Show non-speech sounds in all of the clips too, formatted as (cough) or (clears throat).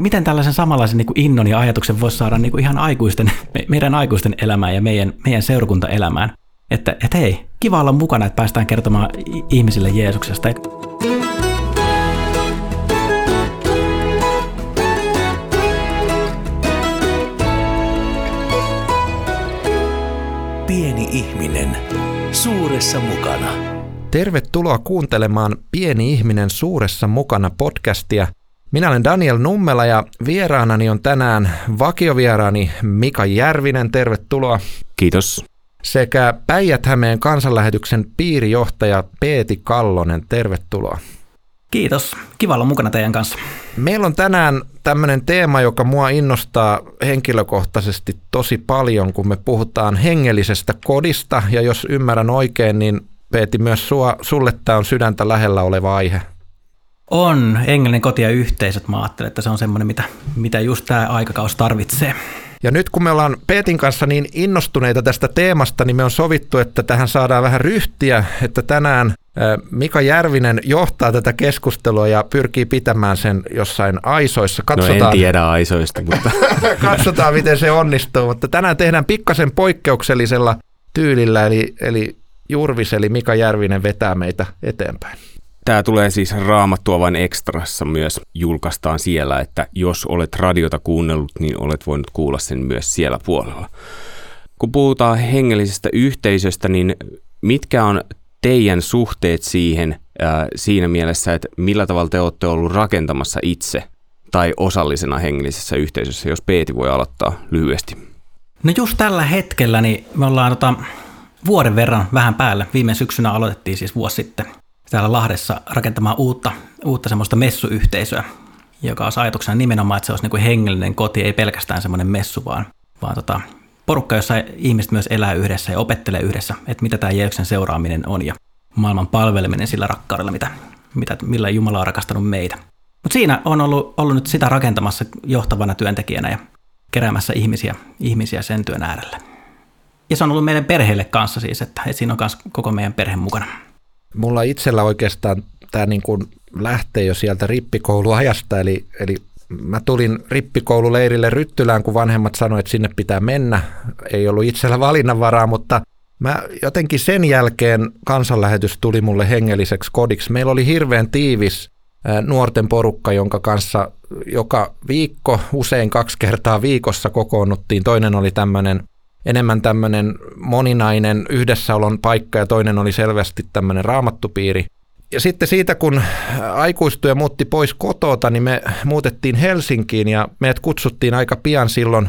miten tällaisen samanlaisen niin kuin innon ja ajatuksen voisi saada niin kuin ihan aikuisten, meidän aikuisten elämään ja meidän, meidän seurakuntaelämään. Että, että hei, kiva olla mukana, että päästään kertomaan ihmisille Jeesuksesta. Pieni ihminen, suuressa mukana. Tervetuloa kuuntelemaan Pieni ihminen suuressa mukana podcastia. Minä olen Daniel Nummela ja vieraanani on tänään vakiovieraani Mika Järvinen. Tervetuloa. Kiitos. Sekä Päijät-Hämeen kansanlähetyksen piirijohtaja Peeti Kallonen. Tervetuloa. Kiitos. Kiva olla mukana teidän kanssa. Meillä on tänään tämmöinen teema, joka mua innostaa henkilökohtaisesti tosi paljon, kun me puhutaan hengellisestä kodista. Ja jos ymmärrän oikein, niin Peeti, myös sua, sulle tämä on sydäntä lähellä oleva aihe. On. Hengellinen koti ja yhteisöt. Mä ajattelen, että se on semmoinen, mitä, mitä just tämä aikakaus tarvitsee. Ja nyt kun me ollaan Peetin kanssa niin innostuneita tästä teemasta, niin me on sovittu, että tähän saadaan vähän ryhtiä, että tänään Mika Järvinen johtaa tätä keskustelua ja pyrkii pitämään sen jossain aisoissa. Katsotaan, no en tiedä aisoista, mutta... (laughs) Katsotaan, miten se onnistuu, mutta tänään tehdään pikkasen poikkeuksellisella tyylillä, eli, eli Jurvis eli Mika Järvinen vetää meitä eteenpäin. Tämä tulee siis raamattua vain ekstrassa myös julkaistaan siellä, että jos olet radiota kuunnellut, niin olet voinut kuulla sen myös siellä puolella. Kun puhutaan hengellisestä yhteisöstä, niin mitkä on teidän suhteet siihen ää, siinä mielessä, että millä tavalla te olette ollut rakentamassa itse tai osallisena hengellisessä yhteisössä, jos Peeti voi aloittaa lyhyesti? No just tällä hetkellä niin me ollaan tota, vuoden verran vähän päällä. Viime syksynä aloitettiin siis vuosi sitten täällä Lahdessa rakentamaan uutta, uutta semmoista messuyhteisöä, joka on ajatuksena nimenomaan, että se olisi niin kuin hengellinen koti, ei pelkästään semmoinen messu, vaan, vaan tota, porukka, jossa ihmiset myös elää yhdessä ja opettelee yhdessä, että mitä tämä Jeesuksen seuraaminen on ja maailman palveleminen sillä rakkaudella, mitä, mitä, millä Jumala on rakastanut meitä. Mutta siinä on ollut, ollut nyt sitä rakentamassa johtavana työntekijänä ja keräämässä ihmisiä, ihmisiä sen työn äärelle. Ja se on ollut meidän perheelle kanssa siis, että, että siinä on myös koko meidän perhe mukana. Mulla itsellä oikeastaan tämä niin kuin lähtee jo sieltä rippikouluajasta, eli, eli mä tulin rippikoululeirille Ryttylään, kun vanhemmat sanoivat, että sinne pitää mennä. Ei ollut itsellä valinnanvaraa, mutta mä jotenkin sen jälkeen kansanlähetys tuli mulle hengelliseksi kodiksi. Meillä oli hirveän tiivis nuorten porukka, jonka kanssa joka viikko, usein kaksi kertaa viikossa kokoonnuttiin. Toinen oli tämmöinen enemmän tämmöinen moninainen yhdessäolon paikka ja toinen oli selvästi tämmöinen raamattupiiri. Ja sitten siitä, kun aikuistuja muutti pois kotota, niin me muutettiin Helsinkiin ja meidät kutsuttiin aika pian silloin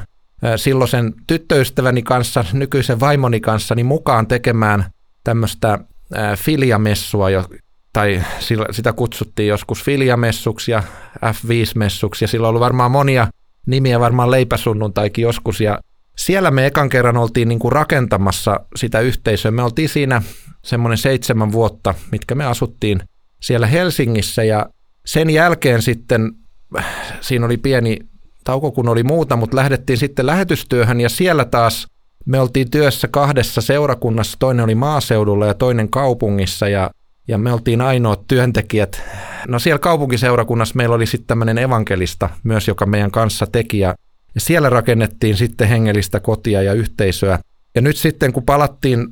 silloisen tyttöystäväni kanssa, nykyisen vaimoni kanssa, niin mukaan tekemään tämmöistä filiamessua, tai sitä kutsuttiin joskus filiamessuksi ja F5-messuksi, ja sillä on ollut varmaan monia nimiä, varmaan leipäsunnuntaikin joskus, ja siellä me ekan kerran oltiin niin kuin rakentamassa sitä yhteisöä. Me oltiin siinä semmoinen seitsemän vuotta, mitkä me asuttiin siellä Helsingissä. Ja sen jälkeen sitten, siinä oli pieni tauko kun oli muuta, mutta lähdettiin sitten lähetystyöhön. Ja siellä taas me oltiin työssä kahdessa seurakunnassa, toinen oli maaseudulla ja toinen kaupungissa. Ja, ja me oltiin ainoat työntekijät. No siellä kaupunkiseurakunnassa meillä oli sitten tämmöinen evankelista myös, joka meidän kanssa teki. Ja ja siellä rakennettiin sitten hengellistä kotia ja yhteisöä. Ja nyt sitten kun palattiin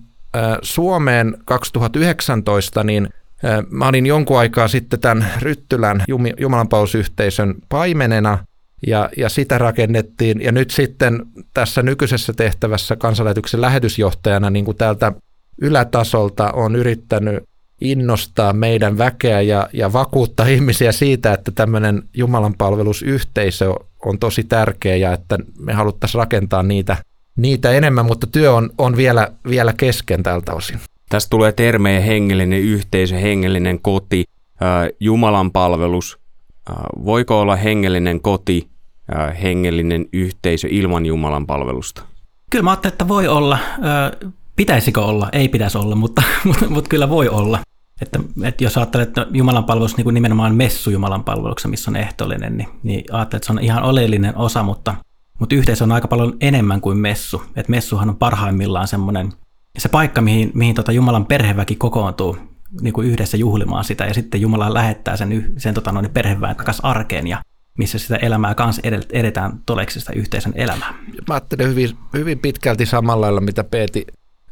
Suomeen 2019, niin mä olin jonkun aikaa sitten tämän Ryttylän Jumalanpausyhteisön paimenena ja, ja sitä rakennettiin. Ja nyt sitten tässä nykyisessä tehtävässä kansanlähetyksen lähetysjohtajana niin kuin täältä ylätasolta on yrittänyt innostaa meidän väkeä ja, ja vakuuttaa ihmisiä siitä, että tämmöinen Jumalanpalvelusyhteisö on tosi tärkeä ja että me haluttaisiin rakentaa niitä, niitä enemmän, mutta työ on, on vielä, vielä kesken tältä osin. Tässä tulee termejä hengellinen yhteisö, hengellinen koti, Jumalan palvelus. Voiko olla hengellinen koti, hengellinen yhteisö ilman Jumalan palvelusta? Kyllä mä ajattelin, että voi olla. Pitäisikö olla? Ei pitäisi olla, mutta, (laughs) mutta, mutta kyllä voi olla. Että, että jos ajattelet, että Jumalan palvelus niin nimenomaan messu Jumalan palveluksessa, missä on ehtoollinen, niin, niin ajattelet, että se on ihan oleellinen osa, mutta, mutta yhteisö on aika paljon enemmän kuin messu. Että messuhan on parhaimmillaan semmoinen se paikka, mihin, mihin tota Jumalan perheväki kokoontuu niin kuin yhdessä juhlimaan sitä, ja sitten Jumala lähettää sen, sen tota noin perheväen takaisin arkeen, ja missä sitä elämää kanssa edetään todeksi sitä yhteisen elämää. Mä ajattelen hyvin, hyvin pitkälti samalla lailla, mitä Peeti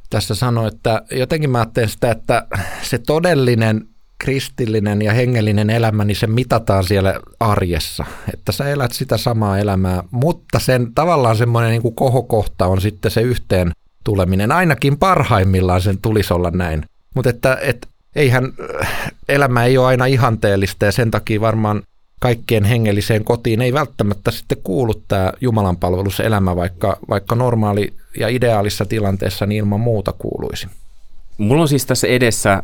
tässä sanoi, että jotenkin mä ajattelen sitä, että se todellinen kristillinen ja hengellinen elämä, niin se mitataan siellä arjessa, että sä elät sitä samaa elämää, mutta sen tavallaan semmoinen niin kohokohta on sitten se yhteen tuleminen, ainakin parhaimmillaan sen tulisi olla näin. Mutta että, että eihän elämä ei ole aina ihanteellista ja sen takia varmaan kaikkien hengelliseen kotiin ei välttämättä sitten kuulu tämä Jumalan palveluselämä, vaikka, vaikka normaali ja ideaalissa tilanteessa niin ilman muuta kuuluisi. Mulla on siis tässä edessä äh,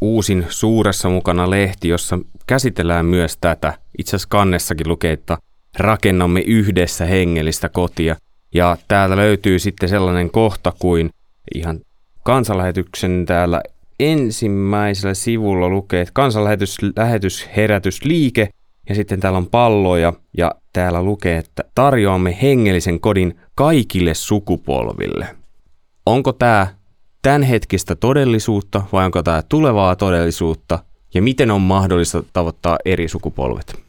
uusin suuressa mukana lehti, jossa käsitellään myös tätä. Itse asiassa kannessakin lukee, että rakennamme yhdessä hengellistä kotia. Ja täältä löytyy sitten sellainen kohta kuin ihan kansanlähetyksen täällä ensimmäisellä sivulla lukee, että kansanlähetys, lähetys, herätysliike ja sitten täällä on palloja ja täällä lukee, että tarjoamme hengellisen kodin kaikille sukupolville. Onko tämä tämänhetkistä todellisuutta vai onko tämä tulevaa todellisuutta ja miten on mahdollista tavoittaa eri sukupolvet?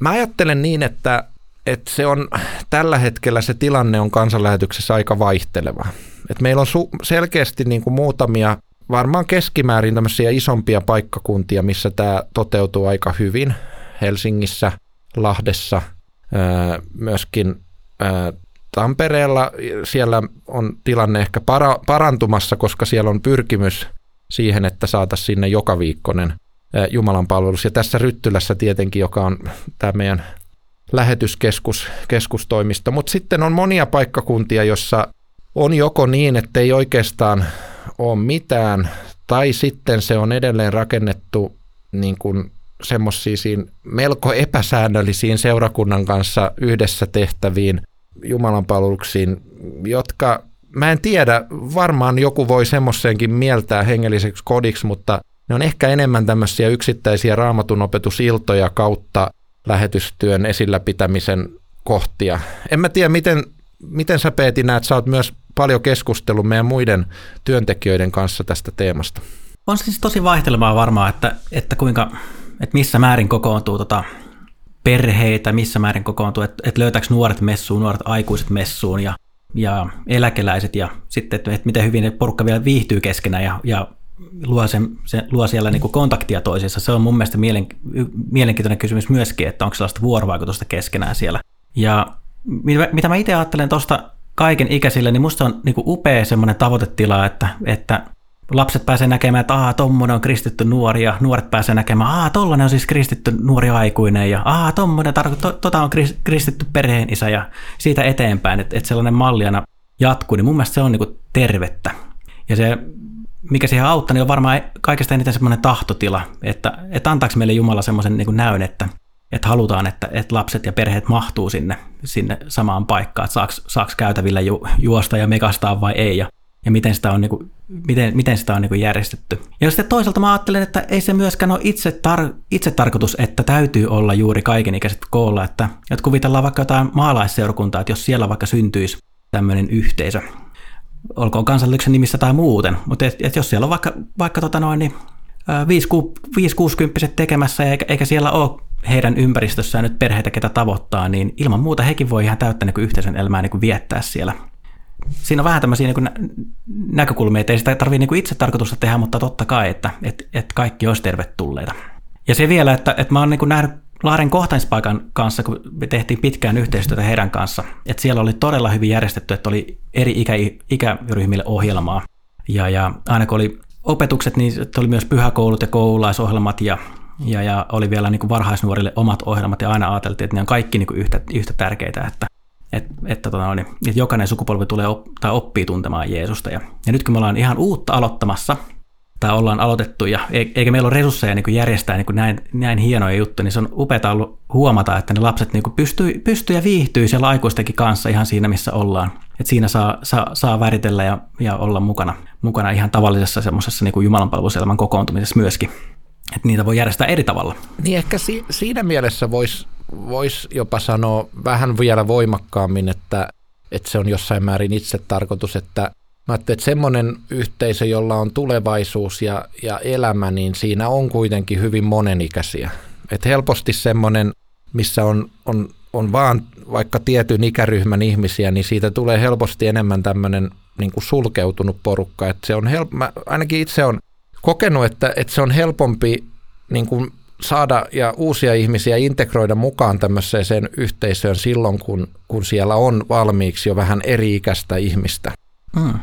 Mä ajattelen niin, että, että se on tällä hetkellä se tilanne on kansanlähetyksessä aika vaihteleva. Et meillä on su- selkeästi niin kuin muutamia varmaan keskimäärin tämmöisiä isompia paikkakuntia, missä tämä toteutuu aika hyvin. Helsingissä, Lahdessa, myöskin Tampereella siellä on tilanne ehkä para, parantumassa, koska siellä on pyrkimys siihen, että saataisiin sinne joka viikkonen Jumalan palvelus. Ja tässä Ryttylässä tietenkin, joka on tämä meidän lähetyskeskus, keskustoimisto. Mutta sitten on monia paikkakuntia, jossa on joko niin, että ei oikeastaan ole mitään, tai sitten se on edelleen rakennettu niin kuin semmoisiin melko epäsäännöllisiin seurakunnan kanssa yhdessä tehtäviin Jumalan palveluksiin, jotka mä en tiedä, varmaan joku voi semmoiseenkin mieltää hengelliseksi kodiksi, mutta ne on ehkä enemmän tämmöisiä yksittäisiä raamatun opetusiltoja kautta lähetystyön esillä pitämisen kohtia. En mä tiedä, miten, miten sä Peeti näet, sä oot myös paljon keskustellut meidän muiden työntekijöiden kanssa tästä teemasta. On siis tosi vaihtelevaa varmaan, että, että kuinka, että missä määrin kokoontuu tota perheitä, missä määrin kokoontuu, että, että löytääkö nuoret messuun, nuoret aikuiset messuun ja, ja eläkeläiset ja sitten, että, että miten hyvin porukka vielä viihtyy keskenään ja, ja luo, sen, se, luo siellä niin kuin kontaktia toisiinsa. Se on mun mielestä mielen, mielenkiintoinen kysymys myöskin, että onko sellaista vuorovaikutusta keskenään siellä. Ja mitä mä itse ajattelen tuosta kaiken ikäisille, niin musta on niin kuin upea semmoinen tavoitetila, että, että lapset pääsee näkemään, että aah, tommonen on kristitty nuori ja nuoret pääsee näkemään, aah, tollanen on siis kristitty nuori aikuinen ja aah, tommonen, tar- to, tota on kristitty perheen isä ja siitä eteenpäin, että, että sellainen malliana jatkuu, niin mun mielestä se on niin tervettä. Ja se, mikä siihen auttaa, niin on varmaan kaikesta eniten semmoinen tahtotila, että, että antaako meille Jumala semmoisen niin näyn, että, että halutaan, että, että lapset ja perheet mahtuu sinne, sinne samaan paikkaan, että saaks käytävillä ju, juosta ja mekastaa vai ei. Ja ja miten sitä on, niin kuin, miten, miten sitä on niin kuin järjestetty. Ja sitten toisaalta mä ajattelen, että ei se myöskään ole itse, tar- itse tarkoitus, että täytyy olla juuri kaikenikäiset koolla, että, että kuvitellaan vaikka jotain maalaisseurakuntaa, että jos siellä vaikka syntyisi tämmöinen yhteisö, olkoon kansallisuuden nimissä tai muuten, mutta et, et jos siellä on vaikka, vaikka tota noin, niin 5-60 tekemässä eikä, eikä siellä ole heidän ympäristössään nyt perheitä, ketä tavoittaa, niin ilman muuta hekin voi ihan täyttä niin yhteisön elämää niin viettää siellä siinä on vähän tämmöisiä niin näkökulmia, että ei sitä tarvitse niin itse tarkoitusta tehdä, mutta totta kai, että, että, että kaikki olisi tervetulleita. Ja se vielä, että, että mä oon niin nähnyt Laaren kohtaispaikan kanssa, kun me tehtiin pitkään yhteistyötä heidän kanssa, että siellä oli todella hyvin järjestetty, että oli eri ikä, ikäryhmille ohjelmaa. Ja, ja aina kun oli opetukset, niin oli myös pyhäkoulut ja koululaisohjelmat ja, ja, ja oli vielä niin kuin varhaisnuorille omat ohjelmat ja aina ajateltiin, että ne on kaikki niin kuin yhtä, yhtä tärkeitä, että et, että, tota, niin, että jokainen sukupolvi tulee op, tai oppii tuntemaan Jeesusta. Ja, ja nyt kun me ollaan ihan uutta aloittamassa, tai ollaan aloitettu, ja eikä meillä ole resursseja niin järjestää niin näin, näin hienoja juttuja, niin se on upeaa ollut huomata, että ne lapset niin pystyy, pystyy ja viihtyy siellä aikuistenkin kanssa ihan siinä, missä ollaan. Et siinä saa, saa, saa väritellä ja, ja olla mukana, mukana ihan tavallisessa semmoisessa niin jumalanpalveluselämän kokoontumisessa myöskin. Että niitä voi järjestää eri tavalla. Niin ehkä si- siinä mielessä voisi vois jopa sanoa vähän vielä voimakkaammin, että, että se on jossain määrin itse tarkoitus, että Mä että semmoinen yhteisö, jolla on tulevaisuus ja, ja elämä, niin siinä on kuitenkin hyvin monenikäisiä. Että helposti semmoinen missä on, on, on vaan vaikka tietyn ikäryhmän ihmisiä, niin siitä tulee helposti enemmän tämmöinen niin kuin sulkeutunut porukka. Että se on help, mä ainakin itse on kokenut, että, että se on helpompi niin kuin saada ja uusia ihmisiä integroida mukaan tämmöiseen yhteisöön silloin, kun, kun siellä on valmiiksi jo vähän eri-ikäistä ihmistä. Mm.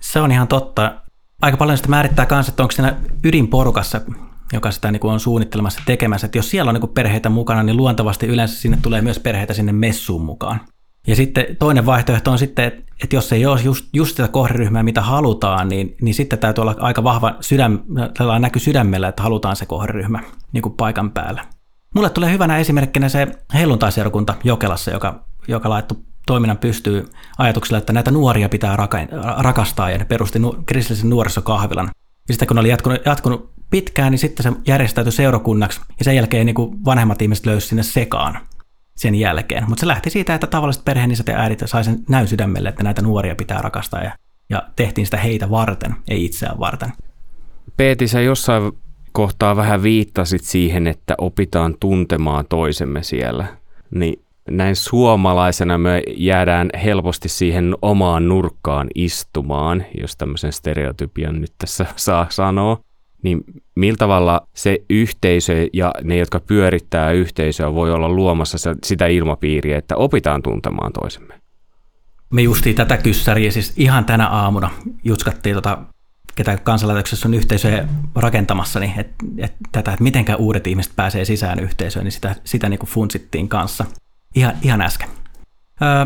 Se on ihan totta. Aika paljon sitä määrittää myös, että onko siinä ydinporukassa, joka sitä niin kuin on suunnittelemassa tekemässä. Että jos siellä on niin kuin perheitä mukana, niin luontevasti yleensä sinne tulee myös perheitä sinne messuun mukaan. Ja sitten toinen vaihtoehto on sitten, että jos ei ole just, just sitä kohderyhmää, mitä halutaan, niin, niin sitten täytyy olla aika vahva sydäm, näky sydämellä, että halutaan se kohderyhmä niin kuin paikan päällä. Mulle tulee hyvänä esimerkkinä se helluntaiseurakunta Jokelassa, joka, joka laittoi toiminnan pystyy ajatuksella, että näitä nuoria pitää rakastaa, ja ne perusti nu- kristillisen nuorisokahvilan. Ja sitten kun ne oli jatkunut, jatkunut pitkään, niin sitten se järjestäytyi seurakunnaksi, ja sen jälkeen niin kuin vanhemmat ihmiset löysivät sinne sekaan sen jälkeen. Mutta se lähti siitä, että tavalliset perheenisät ja äidit sai sen näyn sydämelle, että näitä nuoria pitää rakastaa, ja, ja tehtiin sitä heitä varten, ei itseään varten. Peeti, sä jossain kohtaa vähän viittasit siihen, että opitaan tuntemaan toisemme siellä. Niin näin suomalaisena me jäädään helposti siihen omaan nurkkaan istumaan, jos tämmöisen stereotypian nyt tässä (laughs) saa sanoa. Niin millä tavalla se yhteisö ja ne, jotka pyörittää yhteisöä, voi olla luomassa sitä ilmapiiriä, että opitaan tuntemaan toisemme? Me justiin tätä kyssäriä siis ihan tänä aamuna jutskattiin tota ketä kansanlaitoksessa on yhteisöjä rakentamassa, niin et, et, tätä, että mitenkä uudet ihmiset pääsee sisään yhteisöön, niin sitä, sitä niin kuin funsittiin kanssa ihan, ihan äsken. Öö,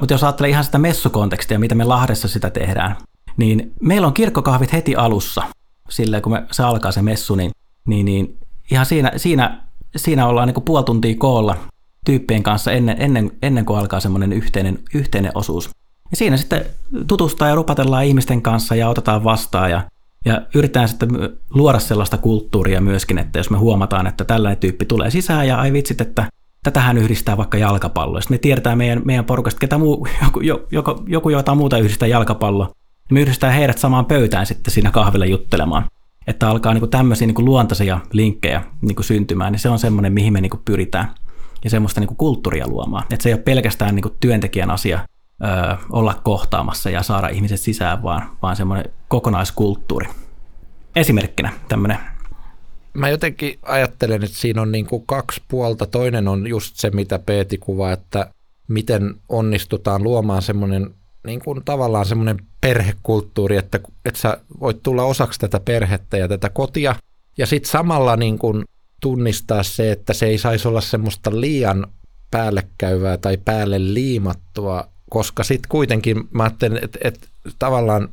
mutta jos ajattelee ihan sitä messukontekstia, mitä me Lahdessa sitä tehdään, niin meillä on kirkkokahvit heti alussa, silleen kun me, se alkaa se messu, niin, niin, niin ihan siinä, siinä, siinä ollaan niin kuin puoli tuntia koolla tyyppien kanssa ennen, ennen, ennen kuin alkaa semmoinen yhteinen, yhteinen osuus. Ja siinä sitten tutustaa ja rupatellaan ihmisten kanssa ja otetaan vastaan ja, ja yritetään sitten luoda sellaista kulttuuria myöskin, että jos me huomataan, että tällainen tyyppi tulee sisään ja ai vitsit, että tätähän yhdistää vaikka jalkapallo. Sitten me tiedetään meidän, meidän porukasta, ketä muu, joku, joku, joku jotain muuta yhdistää jalkapallo, me yhdistää heidät samaan pöytään sitten siinä kahvilla juttelemaan. Että alkaa niin kuin tämmöisiä niin kuin luontaisia linkkejä niin kuin syntymään, niin se on semmoinen, mihin me niin kuin pyritään. Ja semmoista niin kuin kulttuuria luomaan. Että se ei ole pelkästään niin kuin työntekijän asia, ö, olla kohtaamassa ja saada ihmiset sisään, vaan, vaan semmoinen kokonaiskulttuuri. Esimerkkinä tämmöinen. Mä jotenkin ajattelen, että siinä on niin kuin kaksi puolta. Toinen on just se, mitä Peeti kuvaa, että miten onnistutaan luomaan semmoinen niin kuin tavallaan semmoinen perhekulttuuri, että, että sä voit tulla osaksi tätä perhettä ja tätä kotia. Ja sitten samalla niin kuin tunnistaa se, että se ei saisi olla semmoista liian päällekkäyvää tai päälle liimattua koska sitten kuitenkin mä ajattelen, että, että tavallaan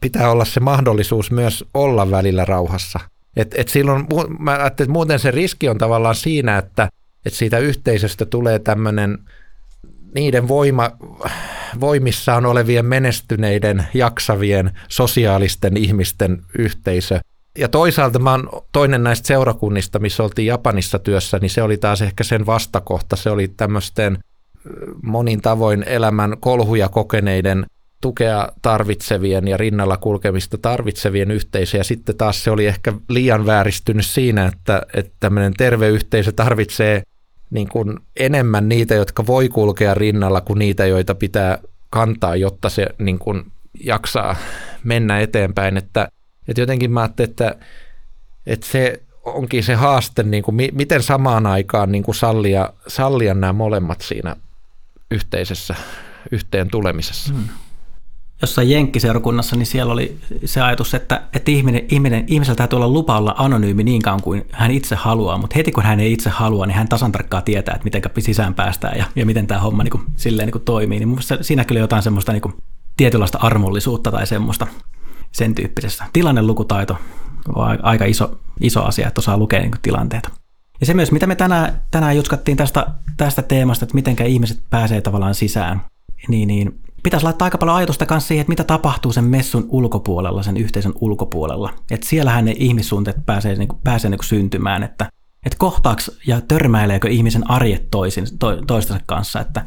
pitää olla se mahdollisuus myös olla välillä rauhassa. Et, et silloin, mä ajattelin, että muuten se riski on tavallaan siinä, että, että siitä yhteisöstä tulee tämmöinen niiden voima, voimissaan olevien menestyneiden, jaksavien, sosiaalisten ihmisten yhteisö. Ja toisaalta mä oon toinen näistä seurakunnista, missä oltiin Japanissa työssä, niin se oli taas ehkä sen vastakohta. Se oli tämmöisten monin tavoin elämän kolhuja kokeneiden tukea tarvitsevien ja rinnalla kulkemista tarvitsevien yhteisö. Ja sitten taas se oli ehkä liian vääristynyt siinä, että, että tämmöinen terve yhteisö tarvitsee niin kuin enemmän niitä, jotka voi kulkea rinnalla kuin niitä, joita pitää kantaa, jotta se niin kuin jaksaa mennä eteenpäin. Että, että jotenkin mä ajattelin, että, että se onkin se haaste, niin kuin, miten samaan aikaan niin kuin sallia, sallia nämä molemmat siinä yhteisessä yhteen tulemisessa. Hmm. Jossain Jenkkiseurakunnassa, niin siellä oli se ajatus, että, että ihminen, ihminen, ihmisellä täytyy olla lupa olla anonyymi niin kauan kuin hän itse haluaa, mutta heti kun hän ei itse halua, niin hän tasan tarkkaan tietää, että miten sisään päästään ja, ja miten tämä homma niin kuin, silleen niin kuin toimii. Niin siinä kyllä jotain semmoista niin kuin, tietynlaista armollisuutta tai semmoista sen tyyppisessä. Tilannelukutaito on aika iso, iso asia, että osaa lukea niin kuin, tilanteita. Ja se myös, mitä me tänään, tänään jutskattiin tästä, tästä teemasta, että miten ihmiset pääsee tavallaan sisään, niin, niin pitäisi laittaa aika paljon ajatusta kanssa siihen, että mitä tapahtuu sen messun ulkopuolella, sen yhteisön ulkopuolella. Että siellähän ne ihmissuunteet pääsee, niin kuin, pääsee niin kuin syntymään, että, että kohtaaks ja törmäileekö ihmisen arjet toisin, to, toistensa kanssa, että,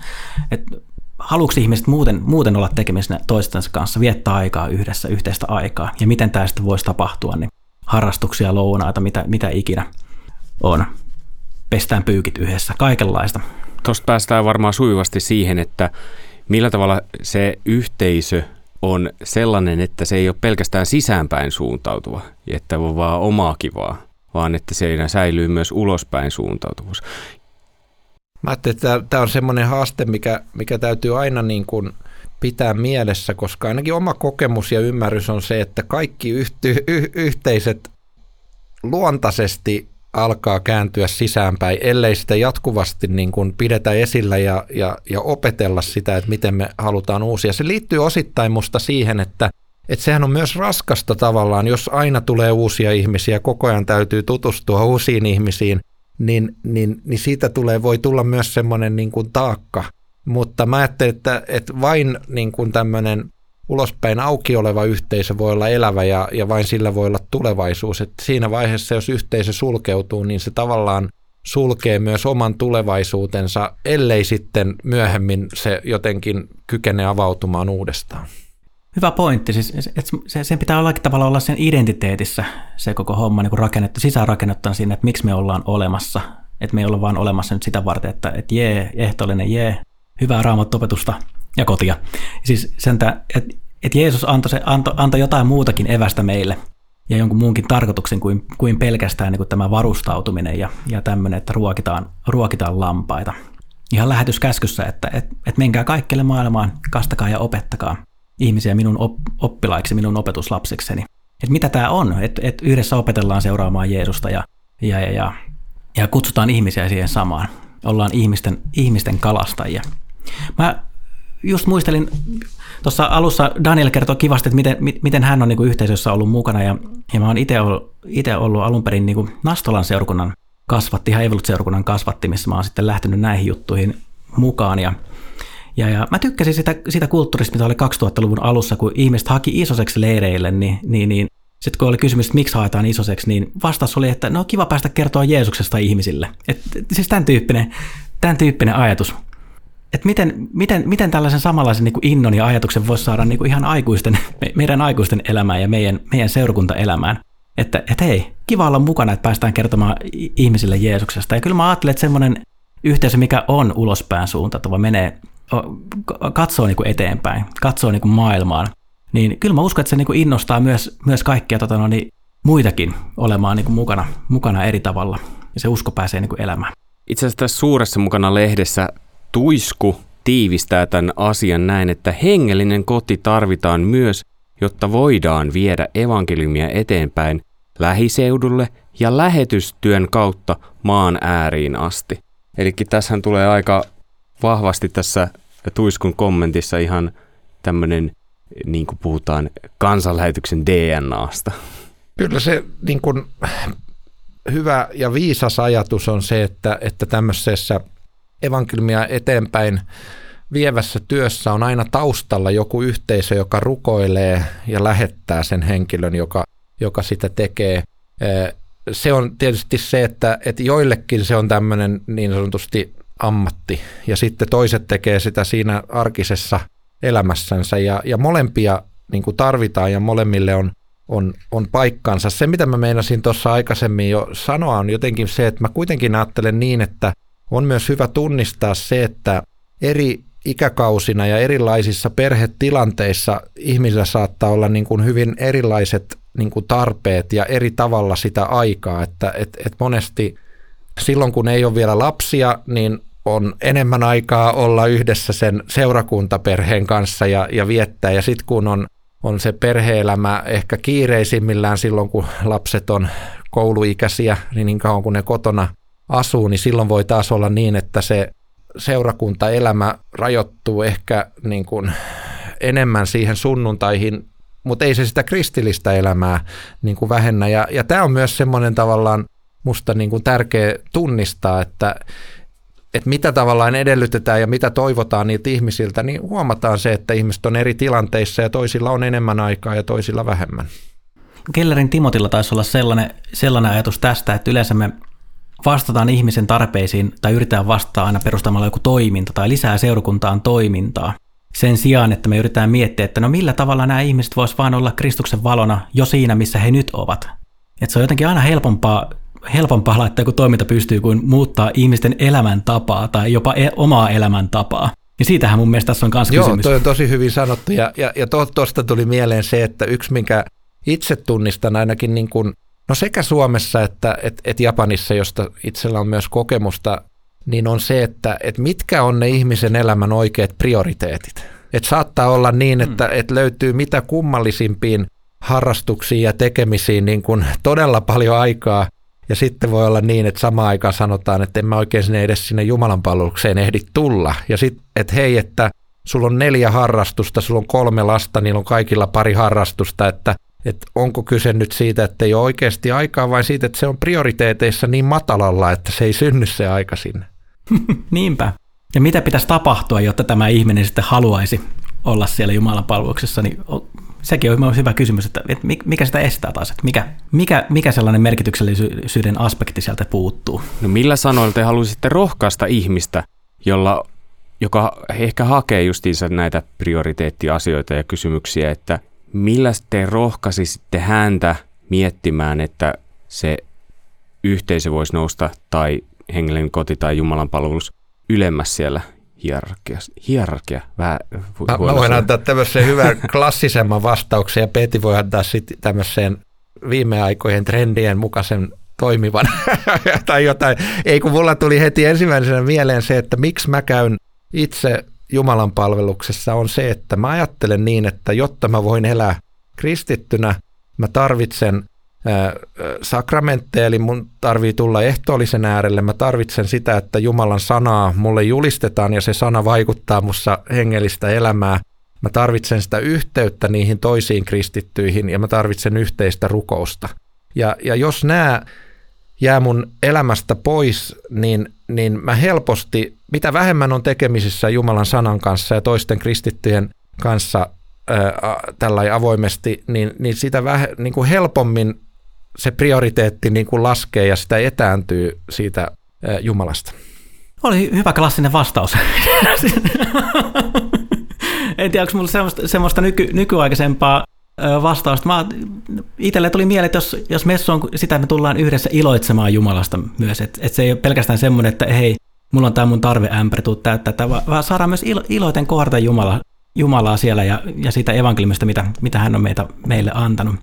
että haluuko ihmiset muuten, muuten olla tekemisissä toistensa kanssa, viettää aikaa yhdessä, yhteistä aikaa, ja miten tämä sitten voisi tapahtua, niin harrastuksia, lounaita, mitä, mitä ikinä on. pestään pyykit yhdessä, kaikenlaista. Tuosta päästään varmaan sujuvasti siihen, että millä tavalla se yhteisö on sellainen, että se ei ole pelkästään sisäänpäin suuntautuva, että on vaan omaa kivaa, vaan että siinä säilyy myös ulospäin suuntautuvuus. Mä ajattelin, että tämä on semmoinen haaste, mikä, mikä täytyy aina niin kuin pitää mielessä, koska ainakin oma kokemus ja ymmärrys on se, että kaikki yhty, y, yhteiset luontaisesti alkaa kääntyä sisäänpäin, ellei sitä jatkuvasti niin kuin pidetä esillä ja, ja, ja opetella sitä, että miten me halutaan uusia. Se liittyy osittain musta siihen, että, että sehän on myös raskasta tavallaan, jos aina tulee uusia ihmisiä, koko ajan täytyy tutustua uusiin ihmisiin, niin, niin, niin siitä tulee, voi tulla myös semmoinen niin kuin taakka. Mutta mä ajattelin, että, että vain niin kuin tämmöinen ulospäin auki oleva yhteisö voi olla elävä ja, ja vain sillä voi olla tulevaisuus. Et siinä vaiheessa, jos yhteisö sulkeutuu, niin se tavallaan sulkee myös oman tulevaisuutensa, ellei sitten myöhemmin se jotenkin kykene avautumaan uudestaan. Hyvä pointti. Siis, se, sen pitää jollakin tavalla olla sen identiteetissä se koko homma niin rakennettu, sisäänrakennettuna siinä, että miksi me ollaan olemassa. Että me ei olla vaan olemassa nyt sitä varten, että, että jee, ehtoollinen jee, hyvää raamattopetusta ja kotia. Siis sen, että että Jeesus antoi, se, antoi, antoi jotain muutakin evästä meille ja jonkun muunkin tarkoituksen kuin, kuin pelkästään niin kuin tämä varustautuminen ja, ja tämmöinen, että ruokitaan, ruokitaan lampaita. Ihan lähetyskäskyssä, että et, et menkää kaikkelle maailmaan, kastakaa ja opettakaa ihmisiä minun op, oppilaiksi, minun opetuslapsikseni. Että mitä tämä on, että et yhdessä opetellaan seuraamaan Jeesusta ja, ja, ja, ja, ja kutsutaan ihmisiä siihen samaan. Ollaan ihmisten, ihmisten kalastajia. Mä just muistelin, tuossa alussa Daniel kertoi kivasti, että miten, miten hän on niin kuin yhteisössä ollut mukana, ja, ja mä oon itse ollut, ollut alun perin niin kuin Nastolan seurakunnan kasvatti, ihan Evolut-seurakunnan kasvatti, missä mä oon sitten lähtenyt näihin juttuihin mukaan, ja ja, ja mä tykkäsin sitä, sitä kulttuurista, mitä oli 2000-luvun alussa, kun ihmiset haki isoseksi leireille, niin, niin, niin sitten kun oli kysymys, että miksi haetaan isoseksi, niin vastaus oli, että no kiva päästä kertoa Jeesuksesta ihmisille. Et, siis tämän tyyppinen, tämän tyyppinen ajatus että miten, miten, miten tällaisen samanlaisen niin kuin innon ja ajatuksen voisi saada niin kuin ihan aikuisten, meidän aikuisten elämään ja meidän, meidän seurakuntaelämään. Että, että hei, kiva olla mukana, että päästään kertomaan ihmisille Jeesuksesta. Ja kyllä mä ajattelen, että semmoinen yhteisö, mikä on ulospäin suuntautuva, menee, katsoo niin kuin eteenpäin, katsoo niin kuin maailmaan, niin kyllä mä uskon, että se niin kuin innostaa myös, myös kaikkia tota, no, niin, muitakin olemaan niin kuin mukana, mukana eri tavalla. Ja se usko pääsee niin kuin elämään. Itse asiassa tässä suuressa mukana lehdessä Tuisku tiivistää tämän asian näin, että hengellinen koti tarvitaan myös, jotta voidaan viedä evankeliumia eteenpäin lähiseudulle ja lähetystyön kautta maan ääriin asti. Eli tässä tulee aika vahvasti tässä Tuiskun kommentissa ihan tämmöinen, niin kuin puhutaan, kansanlähetyksen DNAsta. Kyllä se niin kuin, hyvä ja viisas ajatus on se, että, että tämmöisessä evankeliumia eteenpäin vievässä työssä on aina taustalla joku yhteisö, joka rukoilee ja lähettää sen henkilön, joka, joka sitä tekee. Se on tietysti se, että, että joillekin se on tämmöinen niin sanotusti ammatti ja sitten toiset tekee sitä siinä arkisessa elämässänsä ja, ja molempia niin kuin tarvitaan ja molemmille on, on, on paikkansa. Se, mitä mä meinasin tuossa aikaisemmin jo sanoa, on jotenkin se, että mä kuitenkin ajattelen niin, että on myös hyvä tunnistaa se, että eri ikäkausina ja erilaisissa perhetilanteissa ihmisillä saattaa olla niin kuin hyvin erilaiset niin kuin tarpeet ja eri tavalla sitä aikaa, että et, et monesti silloin kun ei ole vielä lapsia, niin on enemmän aikaa olla yhdessä sen seurakuntaperheen kanssa ja, ja viettää. Ja sitten kun on, on se perheelämä ehkä kiireisimmillään silloin kun lapset on kouluikäisiä, niin niin kauan kun ne kotona asuu, niin silloin voi taas olla niin, että se seurakuntaelämä rajoittuu ehkä niin kuin enemmän siihen sunnuntaihin, mutta ei se sitä kristillistä elämää niin kuin vähennä. Ja, ja tämä on myös semmoinen tavallaan musta niin kuin tärkeä tunnistaa, että, että mitä tavallaan edellytetään ja mitä toivotaan niiltä ihmisiltä, niin huomataan se, että ihmiset on eri tilanteissa ja toisilla on enemmän aikaa ja toisilla vähemmän. Kellerin Timotilla taisi olla sellainen, sellainen ajatus tästä, että yleensä me vastataan ihmisen tarpeisiin tai yritetään vastata aina perustamalla joku toiminta tai lisää seurakuntaan toimintaa. Sen sijaan, että me yritetään miettiä, että no millä tavalla nämä ihmiset voisivat vain olla Kristuksen valona jo siinä, missä he nyt ovat. Että se on jotenkin aina helpompaa helpompaa laittaa joku toiminta pystyy kuin muuttaa ihmisten elämäntapaa tai jopa e- omaa elämäntapaa. Ja siitähän mun mielestä tässä on myös Joo, kysymys. toi on tosi hyvin sanottu. Ja, ja, ja tuosta tuli mieleen se, että yksi, minkä itse tunnistan ainakin niin kuin, no sekä Suomessa että et, et Japanissa, josta itsellä on myös kokemusta, niin on se, että et mitkä on ne ihmisen elämän oikeat prioriteetit. Et saattaa olla niin, että mm. et löytyy mitä kummallisimpiin harrastuksiin ja tekemisiin niin kuin todella paljon aikaa, ja sitten voi olla niin, että samaan aikaan sanotaan, että en mä oikein sinne edes sinne Jumalan palvelukseen ehdi tulla. Ja sitten, että hei, että sulla on neljä harrastusta, sulla on kolme lasta, niillä on kaikilla pari harrastusta, että, että onko kyse nyt siitä, että ei ole oikeasti aikaa, vai siitä, että se on prioriteeteissa niin matalalla, että se ei synny se aika sinne. (laughs) Niinpä. Ja mitä pitäisi tapahtua, jotta tämä ihminen sitten haluaisi olla siellä Jumalan palveluksessa, niin sekin on hyvä kysymys, että, että mikä sitä estää taas, että mikä, mikä, mikä sellainen merkityksellisyyden aspekti sieltä puuttuu. No millä sanoilla te haluaisitte rohkaista ihmistä, jolla, joka ehkä hakee justiinsa näitä prioriteettiasioita ja kysymyksiä, että millä te rohkaisitte häntä miettimään, että se yhteisö voisi nousta tai hengellinen koti tai Jumalan palvelus ylemmäs siellä hierarkia. hierarkia vähän mä, mä voin antaa tämmöisen hyvän klassisemman vastauksen ja Peti voi antaa sitten tämmöiseen viime aikojen trendien mukaisen toimivan (laughs) tai jotain. Ei kun mulla tuli heti ensimmäisenä mieleen se, että miksi mä käyn itse Jumalan palveluksessa on se, että mä ajattelen niin, että jotta mä voin elää kristittynä, mä tarvitsen sakramentteja, eli mun tarvii tulla ehtoollisen äärelle. Mä tarvitsen sitä, että Jumalan sanaa mulle julistetaan ja se sana vaikuttaa mussa hengellistä elämää. Mä tarvitsen sitä yhteyttä niihin toisiin kristittyihin ja mä tarvitsen yhteistä rukousta. Ja, ja jos nämä jää mun elämästä pois, niin, niin mä helposti, mitä vähemmän on tekemisissä Jumalan sanan kanssa ja toisten kristittyjen kanssa tällä avoimesti, niin, niin sitä väh, niin kuin helpommin se prioriteetti niin kuin laskee ja sitä etääntyy siitä Jumalasta. Oli hyvä klassinen vastaus. en tiedä, onko minulla semmoista, semmoista nyky, nykyaikaisempaa vastausta. Mä, itselle tuli mieleen, että jos, jos messu on sitä, että me tullaan yhdessä iloitsemaan Jumalasta myös, että, että se ei ole pelkästään semmoinen, että hei, mulla on tämä mun tarveämpäri, tuu täyttää, että vaan saadaan myös ilo, iloiten kohdata Jumala, Jumalaa siellä ja, ja siitä evankeliumista, mitä, mitä hän on meitä, meille antanut.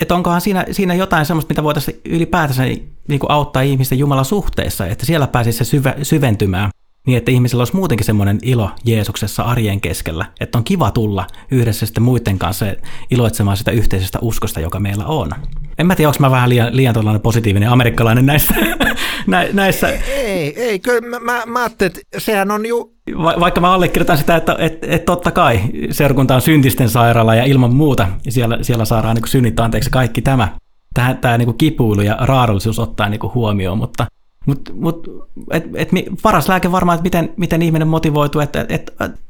Että onkohan siinä, siinä jotain semmoista, mitä voitaisiin ylipäätänsä niin auttaa ihmisten Jumalan suhteessa, että siellä pääsisi se syve, syventymään niin, että ihmisillä olisi muutenkin semmoinen ilo Jeesuksessa arjen keskellä, että on kiva tulla yhdessä sitten muiden kanssa iloitsemaan sitä yhteisestä uskosta, joka meillä on. En mä tiedä, onko mä vähän liian, liian positiivinen amerikkalainen näissä. (laughs) nä, näissä. Ei, ei, kyllä mä, mä, mä ajattelin, että sehän on ju... Va, vaikka mä allekirjoitan sitä, että et, et totta kai seurakunta on syntisten sairaala ja ilman muuta siellä, siellä saadaan niin synnit anteeksi kaikki tämä. Tämä, tämä niin kipuilu ja raadollisuus ottaa niin huomioon, mutta mut, mut, et, et, paras lääke varmaan, että miten, miten ihminen motivoituu, että et, et,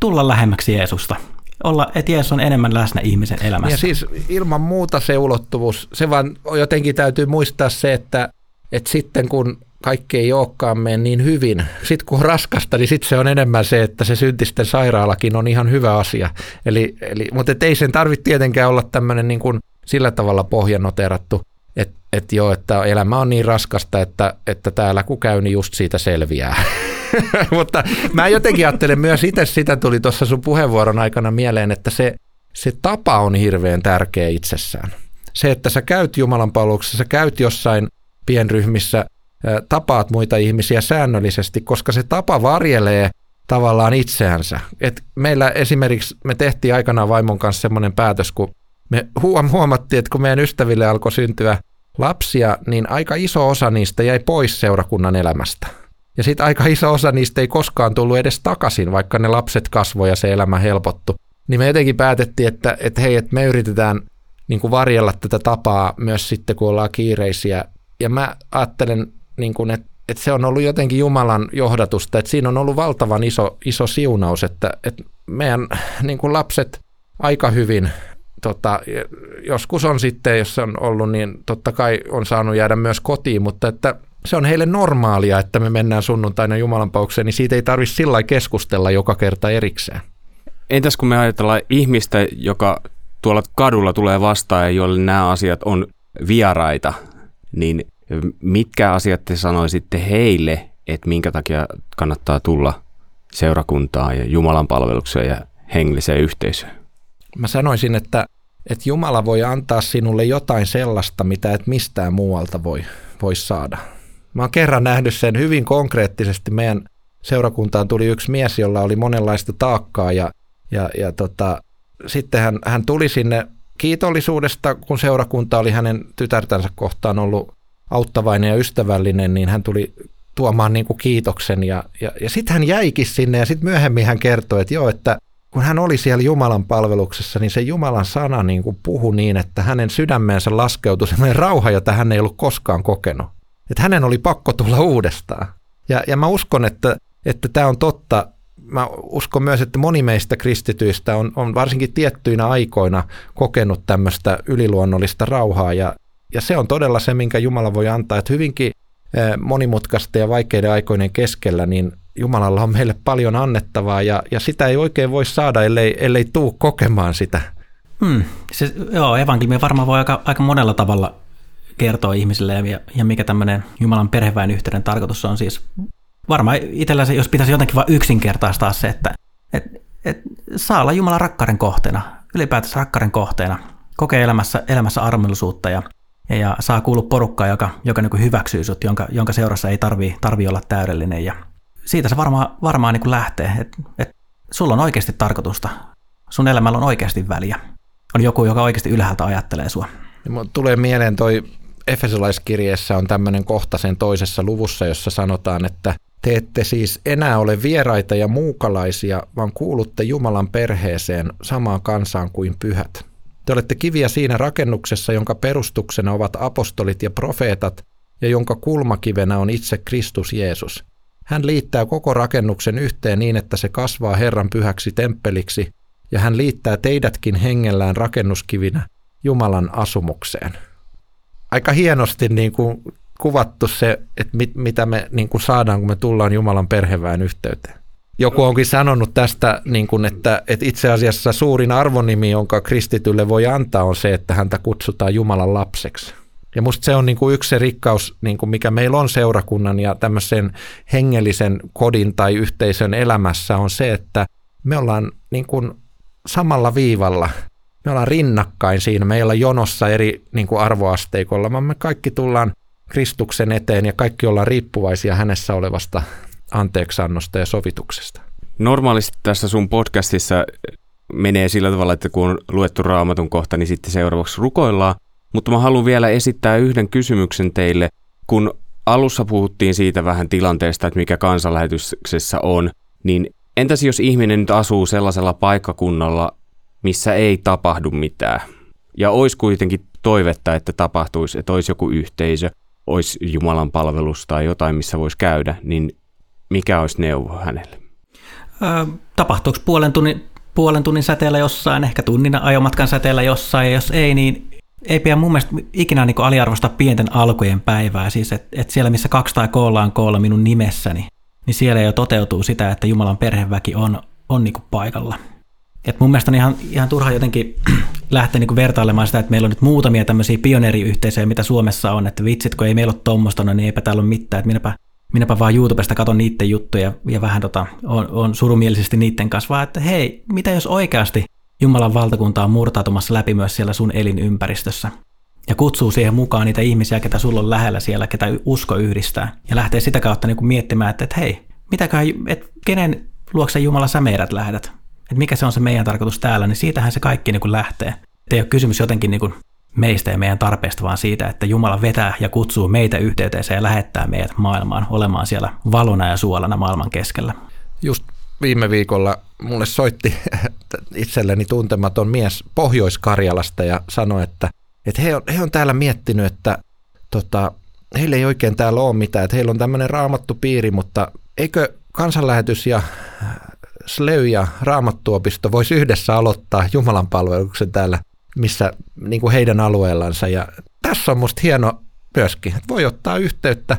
tulla lähemmäksi Jeesusta olla, että Jeesus on enemmän läsnä ihmisen elämässä. Ja siis ilman muuta se ulottuvuus, se vaan jotenkin täytyy muistaa se, että, että sitten kun kaikki ei olekaan mene niin hyvin, sitten kun on raskasta, niin sitten se on enemmän se, että se syntisten sairaalakin on ihan hyvä asia. Eli, eli, mutta ei sen tarvitse tietenkään olla tämmöinen niin kuin sillä tavalla pohjanoterattu, että et joo, että elämä on niin raskasta, että, että täällä kun käy, niin just siitä selviää. (laughs) Mutta mä jotenkin ajattelen myös itse, sitä tuli tuossa sun puheenvuoron aikana mieleen, että se, se tapa on hirveän tärkeä itsessään. Se, että sä käyt Jumalan palveluksessa, sä käyt jossain pienryhmissä, tapaat muita ihmisiä säännöllisesti, koska se tapa varjelee tavallaan itseänsä. Et meillä esimerkiksi, me tehtiin aikanaan vaimon kanssa semmoinen päätös, kun me huomattiin, että kun meidän ystäville alkoi syntyä lapsia, niin aika iso osa niistä jäi pois seurakunnan elämästä. Ja sitten aika iso osa niistä ei koskaan tullut edes takaisin, vaikka ne lapset kasvoivat ja se elämä helpottu. Niin me jotenkin päätettiin, että, että hei, että me yritetään niin kuin varjella tätä tapaa myös sitten, kun ollaan kiireisiä. Ja mä ajattelen, niin kuin, että, että se on ollut jotenkin Jumalan johdatusta, että siinä on ollut valtavan iso, iso siunaus, että, että meidän niin kuin lapset aika hyvin tota, joskus on sitten, jos on ollut, niin totta kai on saanut jäädä myös kotiin, mutta että se on heille normaalia, että me mennään sunnuntaina Jumalanpaukseen, niin siitä ei tarvitse sillä keskustella joka kerta erikseen. Entäs kun me ajatellaan ihmistä, joka tuolla kadulla tulee vastaan ja joille nämä asiat on vieraita, niin Mitkä asiat te sanoisitte heille, että minkä takia kannattaa tulla seurakuntaan ja Jumalan palvelukseen ja hengelliseen yhteisöön? Mä sanoisin, että, että Jumala voi antaa sinulle jotain sellaista, mitä et mistään muualta voi, voi saada. Mä oon kerran nähnyt sen hyvin konkreettisesti. Meidän seurakuntaan tuli yksi mies, jolla oli monenlaista taakkaa ja, ja, ja tota, sitten hän, hän tuli sinne kiitollisuudesta, kun seurakunta oli hänen tytärtänsä kohtaan ollut auttavainen ja ystävällinen, niin hän tuli tuomaan niin kuin kiitoksen ja, ja, ja sitten hän jäikin sinne ja sitten myöhemmin hän kertoi, että joo, että kun hän oli siellä Jumalan palveluksessa, niin se Jumalan sana niin kuin puhui niin, että hänen sydämeensä laskeutui sellainen rauha, jota hän ei ollut koskaan kokenut. Että hänen oli pakko tulla uudestaan. Ja, ja mä uskon, että, että tämä on totta. Mä uskon myös, että moni meistä kristityistä on, on varsinkin tiettyinä aikoina kokenut tämmöistä yliluonnollista rauhaa. Ja, ja se on todella se, minkä Jumala voi antaa. Että hyvinkin eh, monimutkaista ja vaikeiden aikoinen keskellä, niin Jumalalla on meille paljon annettavaa ja, ja sitä ei oikein voi saada, ellei, ellei tuu kokemaan sitä. Hmm. Se, joo, evankeliumi varmaan voi aika, aika monella tavalla kertoa ihmisille ja, ja mikä tämmöinen Jumalan perheväen yhteyden tarkoitus on siis varmaan itsellä se, jos pitäisi jotenkin vain yksinkertaistaa se, että et, et, saa olla Jumalan rakkaren kohteena, ylipäätänsä rakkaren kohteena, kokee elämässä, elämässä armollisuutta ja, ja, saa kuulua porukkaa, joka, joka niin hyväksyy sut, jonka, jonka seurassa ei tarvii, tarvii olla täydellinen ja siitä se varmaan, varmaan niin lähtee, että, että sulla on oikeasti tarkoitusta, sun elämällä on oikeasti väliä. On joku, joka oikeasti ylhäältä ajattelee sua. Tulee mieleen toi Efesolaiskirjeessä on tämmöinen kohta sen toisessa luvussa, jossa sanotaan, että te ette siis enää ole vieraita ja muukalaisia, vaan kuulutte Jumalan perheeseen samaan kansaan kuin pyhät. Te olette kiviä siinä rakennuksessa, jonka perustuksena ovat apostolit ja profeetat, ja jonka kulmakivenä on itse Kristus Jeesus. Hän liittää koko rakennuksen yhteen niin, että se kasvaa Herran pyhäksi temppeliksi, ja hän liittää teidätkin hengellään rakennuskivinä Jumalan asumukseen. Aika hienosti niin kuin kuvattu se, että mit, mitä me niin kuin saadaan, kun me tullaan Jumalan perheväen yhteyteen. Joku onkin sanonut tästä, niin kuin, että, että itse asiassa suurin arvonimi, jonka kristitylle voi antaa, on se, että häntä kutsutaan Jumalan lapseksi. Ja musta se on niin kuin yksi se rikkaus, niin kuin mikä meillä on seurakunnan ja tämmöisen hengellisen kodin tai yhteisön elämässä on se, että me ollaan niin kuin samalla viivalla. Me ollaan rinnakkain siinä. Meillä on jonossa eri niin kuin arvoasteikolla, vaan me kaikki tullaan Kristuksen eteen ja kaikki ollaan riippuvaisia hänessä olevasta anteeksannosta ja sovituksesta. Normaalisti tässä sun podcastissa menee sillä tavalla, että kun on luettu raamatun kohta, niin sitten seuraavaksi rukoillaan. Mutta mä haluan vielä esittää yhden kysymyksen teille. Kun alussa puhuttiin siitä vähän tilanteesta, että mikä kansanlähetyksessä on, niin entäs jos ihminen nyt asuu sellaisella paikkakunnalla, missä ei tapahdu mitään? Ja olisi kuitenkin toivetta, että tapahtuisi, että olisi joku yhteisö, olisi Jumalan palvelus tai jotain, missä voisi käydä, niin mikä olisi neuvo hänelle? Tapahtuuko puolen tunnin, puolen tunnin säteellä jossain, ehkä tunnin ajomatkan säteellä jossain, ja jos ei, niin ei pidä mun mielestä ikinä niin aliarvostaa pienten alkujen päivää. Siis että et siellä, missä kaksi tai koolla on koolla minun nimessäni, niin siellä jo toteutuu sitä, että Jumalan perheväki on, on niin paikalla. Et mun mielestä on ihan, ihan turha jotenkin (clears throat) lähteä niin vertailemaan sitä, että meillä on nyt muutamia tämmöisiä pioneeriyhteisöjä, mitä Suomessa on, että vitsit, kun ei meillä ole tuommoista, no niin eipä täällä ole mitään, että minäpä, minäpä vaan YouTubesta katon niiden juttuja ja vähän tota, on, on surumielisesti niiden kanssa, vaan että hei, mitä jos oikeasti Jumalan valtakunta on murtautumassa läpi myös siellä sun elinympäristössä. Ja kutsuu siihen mukaan niitä ihmisiä, ketä sulla on lähellä siellä, ketä usko yhdistää. Ja lähtee sitä kautta niin kuin miettimään, että, että hei, mitäköhän, että kenen luokse Jumala sä meidät lähdät? Että mikä se on se meidän tarkoitus täällä, niin siitähän se kaikki niin kuin lähtee. Että ei ole kysymys jotenkin niin kuin meistä ja meidän tarpeesta, vaan siitä, että Jumala vetää ja kutsuu meitä yhteyteensä ja lähettää meidät maailmaan olemaan siellä valona ja suolana maailman keskellä. Just viime viikolla mulle soitti itselleni tuntematon mies Pohjois-Karjalasta ja sanoi, että, että he, on, he on täällä miettinyt, että tota, heillä ei oikein täällä ole mitään, että heillä on tämmöinen raamattu piiri, mutta eikö kansanlähetys ja Sleu ja Raamattuopisto voisi yhdessä aloittaa Jumalan palveluksen täällä, missä niin kuin heidän alueellansa. Ja tässä on musta hieno myöskin, että voi ottaa yhteyttä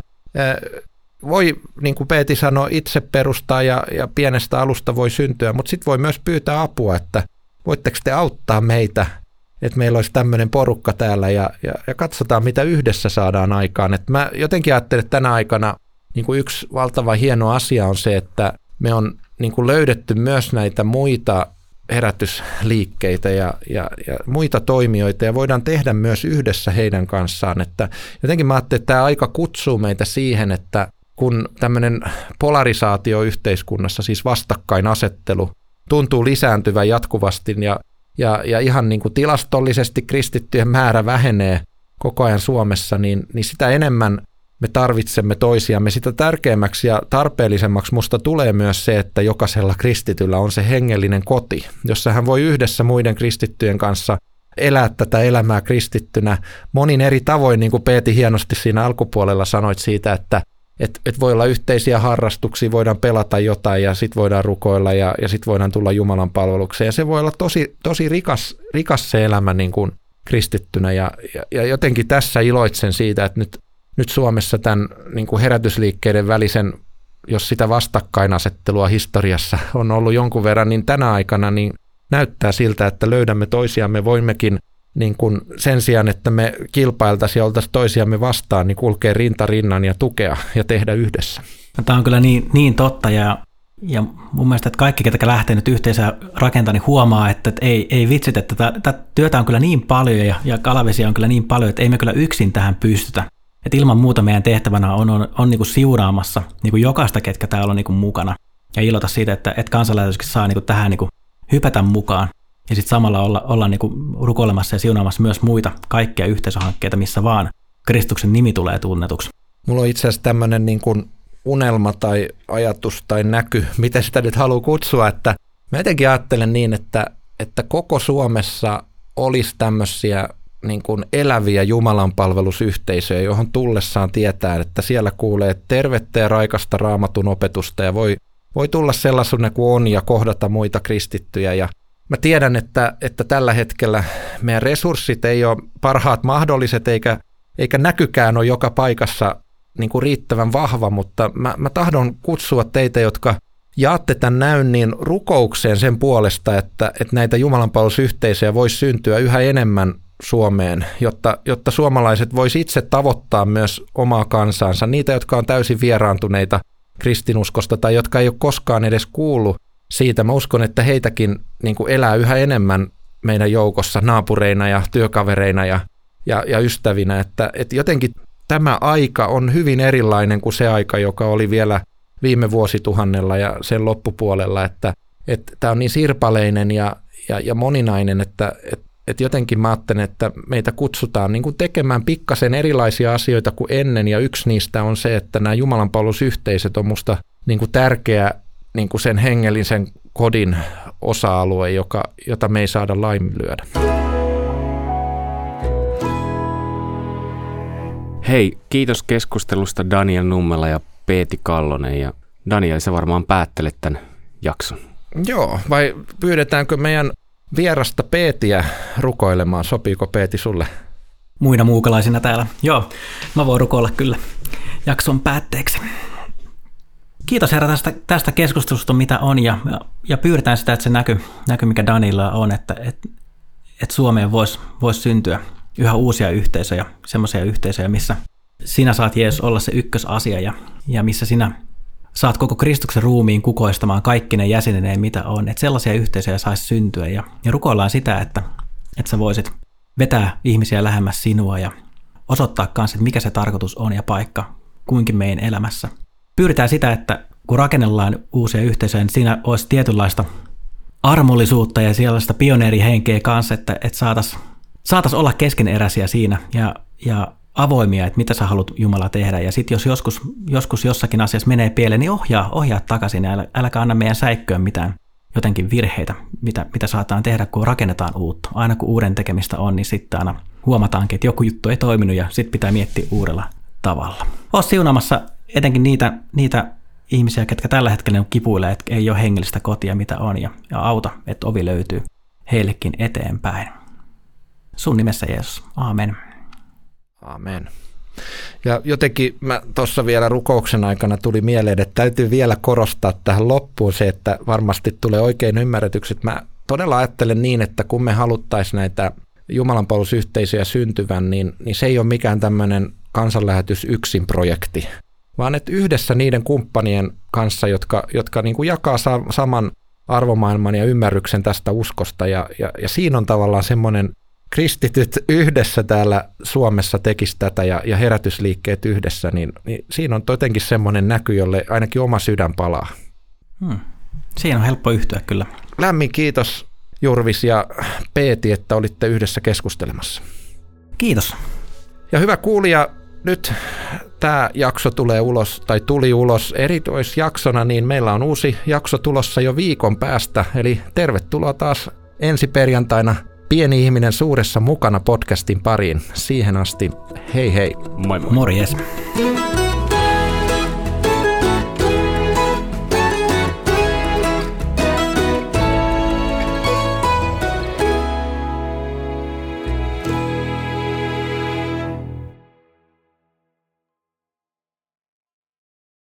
voi, niin kuin Peeti sanoi, itse perustaa ja, ja pienestä alusta voi syntyä, mutta sitten voi myös pyytää apua, että voitteko te auttaa meitä, että meillä olisi tämmöinen porukka täällä ja, ja, ja katsotaan, mitä yhdessä saadaan aikaan. Et mä jotenkin ajattelen, että tänä aikana niin kuin yksi valtava hieno asia on se, että me on niin kuin löydetty myös näitä muita herätysliikkeitä ja, ja, ja muita toimijoita ja voidaan tehdä myös yhdessä heidän kanssaan. Että jotenkin mä ajattelin, että tämä aika kutsuu meitä siihen, että kun tämmöinen polarisaatio yhteiskunnassa, siis vastakkainasettelu, tuntuu lisääntyvän jatkuvasti ja, ja, ja ihan niin kuin tilastollisesti kristittyjen määrä vähenee koko ajan Suomessa, niin, niin sitä enemmän me tarvitsemme toisiamme. Sitä tärkeämmäksi ja tarpeellisemmaksi musta tulee myös se, että jokaisella kristityllä on se hengellinen koti, jossa hän voi yhdessä muiden kristittyjen kanssa elää tätä elämää kristittynä monin eri tavoin, niin kuin Peeti hienosti siinä alkupuolella sanoit siitä, että et, et voi olla yhteisiä harrastuksia, voidaan pelata jotain ja sitten voidaan rukoilla ja, ja sitten voidaan tulla Jumalan palvelukseen. Ja se voi olla tosi, tosi rikas, rikas se elämä niin kuin kristittynä ja, ja, ja jotenkin tässä iloitsen siitä, että nyt nyt Suomessa tämän niin kuin herätysliikkeiden välisen, jos sitä vastakkainasettelua historiassa on ollut jonkun verran, niin tänä aikana niin näyttää siltä, että löydämme toisiamme, voimmekin niin kuin sen sijaan, että me kilpailtaisiin ja oltaisiin toisiamme vastaan, niin kulkee rinta rinnan ja tukea ja tehdä yhdessä. Tämä on kyllä niin, niin totta ja, ja mun mielestä, että kaikki, ketkä lähtee nyt yhteisöä rakentamaan, niin huomaa, että, että ei, ei vitsit, että tätä työtä on kyllä niin paljon ja, ja kalavesiä on kyllä niin paljon, että ei me kyllä yksin tähän pystytä. Et ilman muuta meidän tehtävänä on, on, on niinku siunaamassa niinku jokaista, ketkä täällä on niinku mukana. Ja ilota siitä, että, että kansalaisuuskin saa niinku tähän niinku hypätä mukaan. Ja sitten samalla olla, olla niinku rukoilemassa ja siunaamassa myös muita kaikkia yhteisöhankkeita, missä vaan Kristuksen nimi tulee tunnetuksi. Mulla on itse asiassa tämmöinen niin unelma tai ajatus tai näky, miten sitä nyt haluaa kutsua, että mä jotenkin ajattelen niin, että, että koko Suomessa olisi tämmöisiä niin kuin eläviä Jumalan palvelusyhteisöjä, johon tullessaan tietää, että siellä kuulee tervettä ja raikasta raamatun opetusta ja voi, voi tulla sellaisena kuin on ja kohdata muita kristittyjä. Ja mä tiedän, että, että tällä hetkellä meidän resurssit ei ole parhaat mahdolliset eikä, eikä näkykään ole joka paikassa niin kuin riittävän vahva, mutta mä, mä tahdon kutsua teitä, jotka jaatte tämän näyn niin rukoukseen sen puolesta, että, että näitä jumalanpalvelusyhteisöjä voisi syntyä yhä enemmän Suomeen, jotta, jotta suomalaiset voisi itse tavoittaa myös omaa kansansa, niitä, jotka on täysin vieraantuneita kristinuskosta tai jotka ei ole koskaan edes kuullut siitä. Mä uskon, että heitäkin niin kuin elää yhä enemmän meidän joukossa naapureina ja työkavereina ja, ja, ja ystävinä, että, että jotenkin tämä aika on hyvin erilainen kuin se aika, joka oli vielä viime vuosituhannella ja sen loppupuolella, että, että tämä on niin sirpaleinen ja, ja, ja moninainen, että, että että jotenkin mä ajattelen, että meitä kutsutaan niin kuin tekemään pikkasen erilaisia asioita kuin ennen, ja yksi niistä on se, että nämä jumalanpalvelusyhteisöt on musta niin kuin tärkeä niin kuin sen hengellisen kodin osa-alue, joka, jota me ei saada laiminlyödä. Hei, kiitos keskustelusta Daniel Nummela ja Peeti Kallonen. Ja Daniel, sä varmaan päättelet tämän jakson. Joo, vai pyydetäänkö meidän vierasta Peetiä rukoilemaan. Sopiiko Peeti sulle? Muina muukalaisina täällä. Joo, mä voin rukoilla kyllä jakson päätteeksi. Kiitos herra tästä, tästä keskustelusta, mitä on, ja, ja pyydetään sitä, että se näky, näky mikä Danilla on, että, että, että Suomeen voisi vois syntyä yhä uusia yhteisöjä, semmoisia yhteisöjä, missä sinä saat Jeesus olla se ykkösasia ja, ja missä sinä saat koko Kristuksen ruumiin kukoistamaan kaikki ne jäseneneen, mitä on. Että sellaisia yhteisöjä saisi syntyä ja, ja rukoillaan sitä, että, että sä voisit vetää ihmisiä lähemmäs sinua ja osoittaa kanssa, että mikä se tarkoitus on ja paikka kuinkin meidän elämässä. Pyritään sitä, että kun rakennellaan uusia yhteisöjä, niin siinä olisi tietynlaista armollisuutta ja sellaista pioneerihenkeä kanssa, että, että saataisiin saatais olla keskeneräisiä siinä ja, ja avoimia, että mitä sä haluat Jumala tehdä. Ja sitten jos joskus, joskus jossakin asiassa menee pieleen, niin ohjaa, ohjaa takaisin ja älä, äläkä anna meidän säikköön mitään jotenkin virheitä, mitä, mitä saataan tehdä, kun rakennetaan uutta. Aina kun uuden tekemistä on, niin sitten aina huomataankin, että joku juttu ei toiminut ja sitten pitää miettiä uudella tavalla. Oot siunaamassa etenkin niitä, niitä ihmisiä, ketkä tällä hetkellä kipuilee, että ei ole hengellistä kotia, mitä on, ja, ja auta, että ovi löytyy heillekin eteenpäin. Sun nimessä Jeesus. Aamen. Amen. Ja jotenkin mä tuossa vielä rukouksen aikana tuli mieleen, että täytyy vielä korostaa tähän loppuun se, että varmasti tulee oikein ymmärretyksi. Mä todella ajattelen niin, että kun me haluttaisiin näitä jumalanpalvelusyhteisöjä syntyvän, niin, niin se ei ole mikään tämmöinen kansanlähetys yksin projekti, vaan että yhdessä niiden kumppanien kanssa, jotka, jotka niin kuin jakaa sa- saman arvomaailman ja ymmärryksen tästä uskosta. Ja, ja, ja siinä on tavallaan semmoinen kristityt yhdessä täällä Suomessa tekisi tätä ja, ja herätysliikkeet yhdessä, niin, niin siinä on jotenkin semmoinen näky, jolle ainakin oma sydän palaa. Hmm. Siinä on helppo yhtyä kyllä. Lämmin kiitos Jurvis ja Peeti, että olitte yhdessä keskustelemassa. Kiitos. Ja hyvä kuulija, nyt tämä jakso tulee ulos, tai tuli ulos eritoisjaksona, niin meillä on uusi jakso tulossa jo viikon päästä. Eli tervetuloa taas ensi perjantaina Pieni ihminen suuressa mukana podcastin pariin. Siihen asti, hei hei. Moi moi. Morjes.